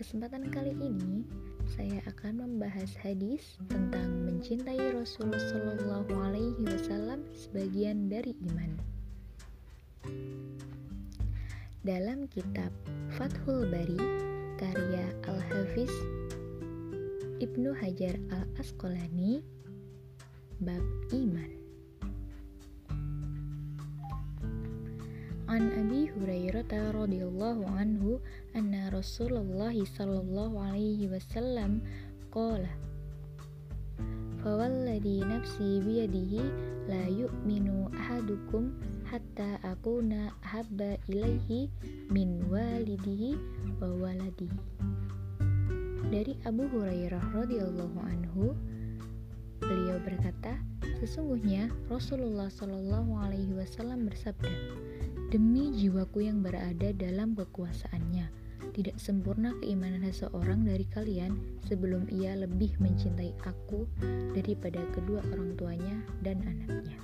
Kesempatan kali ini, saya akan membahas hadis tentang mencintai Rasulullah Shallallahu Alaihi Wasallam sebagian dari iman. Dalam kitab Fathul Bari karya Al Hafiz Ibnu Hajar Al Asqalani bab iman. An Hurairah radhiyallahu anhu anna Rasulullah sallallahu alaihi wasallam qala Fawalladhi nafsi biyadihi la yu'minu ahadukum hatta akuna habba ilaihi min walidihi wa waladihi. Dari Abu Hurairah radhiyallahu anhu beliau berkata sesungguhnya Rasulullah Shallallahu alaihi wasallam bersabda Demi jiwaku yang berada dalam kekuasaannya, tidak sempurna keimanan seseorang dari kalian sebelum ia lebih mencintai aku daripada kedua orang tuanya dan anaknya.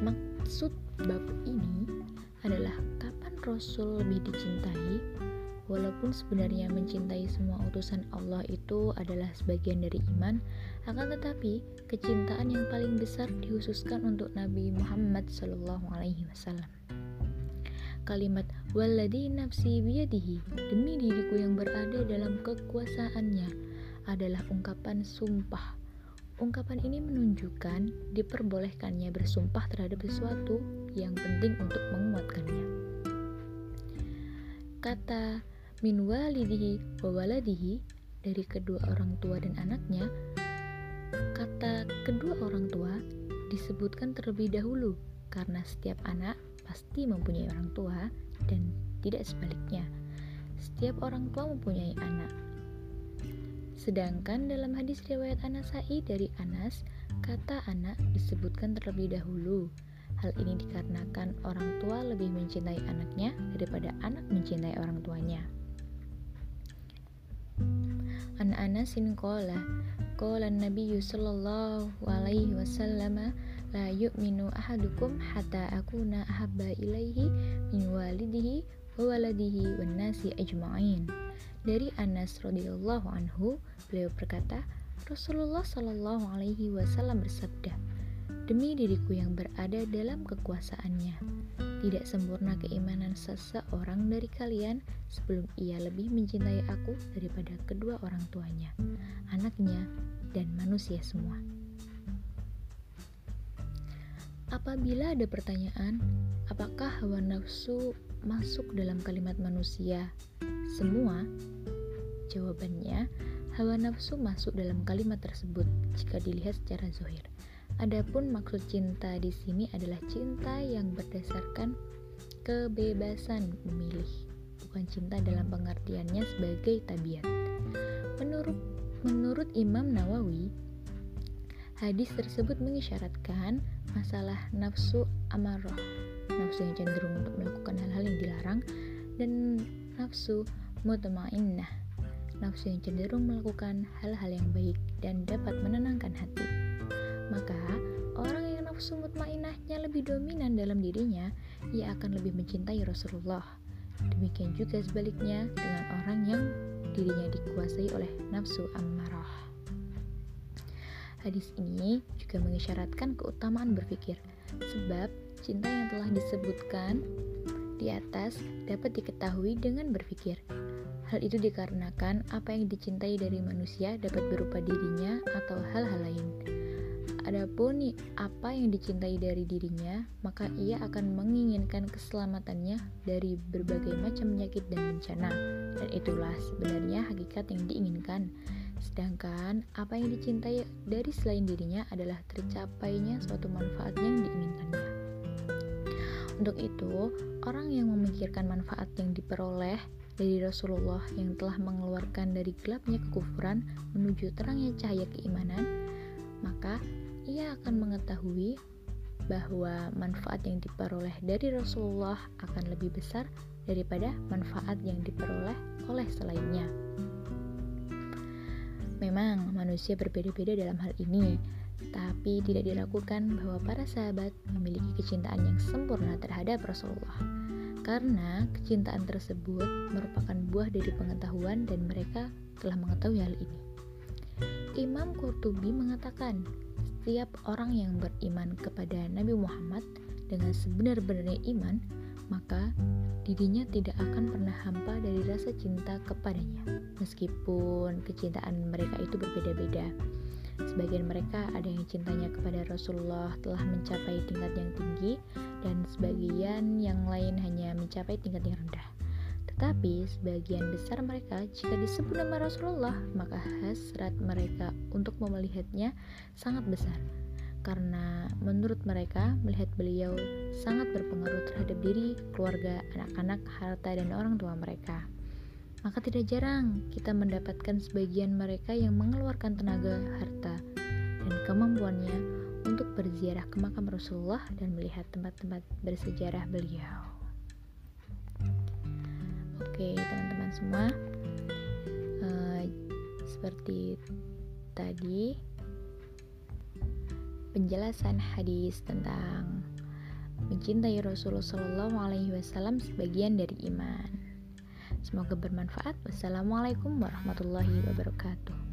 Maksud bab ini adalah kapan Rasul lebih dicintai Walaupun sebenarnya mencintai semua utusan Allah itu adalah sebagian dari iman, akan tetapi kecintaan yang paling besar dikhususkan untuk Nabi Muhammad Shallallahu Alaihi Wasallam. Kalimat "waladi nafsi biyadihi" demi diriku yang berada dalam kekuasaannya adalah ungkapan sumpah. Ungkapan ini menunjukkan diperbolehkannya bersumpah terhadap sesuatu yang penting untuk menguatkannya. Kata min walidihi wa waladihi dari kedua orang tua dan anaknya kata kedua orang tua disebutkan terlebih dahulu karena setiap anak pasti mempunyai orang tua dan tidak sebaliknya. Setiap orang tua mempunyai anak. Sedangkan dalam hadis riwayat Anasai dari Anas kata anak disebutkan terlebih dahulu. Hal ini dikarenakan orang tua lebih mencintai anaknya daripada anak mencintai orang tuanya. An Anasin qala qala Nabi sallallahu alaihi wasallam la yu'minu ahadukum hatta akuna ahabba ilaihi min walidihi wa waladihi wan nasi ajma'in. Dari Anas radhiyallahu anhu, beliau berkata, Rasulullah sallallahu alaihi wasallam bersabda, Demi diriku yang berada dalam kekuasaannya, tidak sempurna keimanan seseorang dari kalian sebelum ia lebih mencintai aku daripada kedua orang tuanya, anaknya, dan manusia semua. Apabila ada pertanyaan, apakah hawa nafsu masuk dalam kalimat manusia? Semua? Jawabannya, hawa nafsu masuk dalam kalimat tersebut jika dilihat secara zohir. Adapun maksud cinta di sini adalah cinta yang berdasarkan kebebasan memilih, bukan cinta dalam pengertiannya sebagai tabiat. Menurut menurut Imam Nawawi, hadis tersebut mengisyaratkan masalah nafsu amarah, nafsu yang cenderung untuk melakukan hal-hal yang dilarang, dan nafsu mutmainnah, nafsu yang cenderung melakukan hal-hal yang baik dan dapat menenangkan hati maka orang yang nafsu mutmainahnya lebih dominan dalam dirinya, ia akan lebih mencintai Rasulullah. Demikian juga sebaliknya dengan orang yang dirinya dikuasai oleh nafsu ammarah. Hadis ini juga mengisyaratkan keutamaan berpikir, sebab cinta yang telah disebutkan di atas dapat diketahui dengan berpikir. Hal itu dikarenakan apa yang dicintai dari manusia dapat berupa dirinya atau hal-hal lain. Adapun apa yang dicintai dari dirinya, maka ia akan menginginkan keselamatannya dari berbagai macam penyakit dan bencana. Dan itulah sebenarnya hakikat yang diinginkan. Sedangkan apa yang dicintai dari selain dirinya adalah tercapainya suatu manfaat yang diinginkannya. Untuk itu, orang yang memikirkan manfaat yang diperoleh dari Rasulullah yang telah mengeluarkan dari gelapnya kekufuran menuju terangnya cahaya keimanan, maka ia akan mengetahui bahwa manfaat yang diperoleh dari Rasulullah akan lebih besar daripada manfaat yang diperoleh oleh selainnya. Memang manusia berbeda-beda dalam hal ini, tapi tidak diragukan bahwa para sahabat memiliki kecintaan yang sempurna terhadap Rasulullah. karena kecintaan tersebut merupakan buah dari pengetahuan dan mereka telah mengetahui hal ini. Imam Qurtubi mengatakan, setiap orang yang beriman kepada Nabi Muhammad dengan sebenar-benarnya iman, maka dirinya tidak akan pernah hampa dari rasa cinta kepadanya, meskipun kecintaan mereka itu berbeda-beda. Sebagian mereka ada yang cintanya kepada Rasulullah telah mencapai tingkat yang tinggi dan sebagian yang lain hanya mencapai tingkat yang rendah. Tetapi sebagian besar mereka jika disebut nama Rasulullah maka hasrat mereka untuk melihatnya sangat besar karena menurut mereka melihat beliau sangat berpengaruh terhadap diri, keluarga, anak-anak, harta, dan orang tua mereka. Maka tidak jarang kita mendapatkan sebagian mereka yang mengeluarkan tenaga, harta, dan kemampuannya untuk berziarah ke makam Rasulullah dan melihat tempat-tempat bersejarah beliau. Semua, uh, seperti tadi penjelasan hadis tentang mencintai Rasulullah Wasallam sebagian dari iman. Semoga bermanfaat. Wassalamualaikum warahmatullahi wabarakatuh.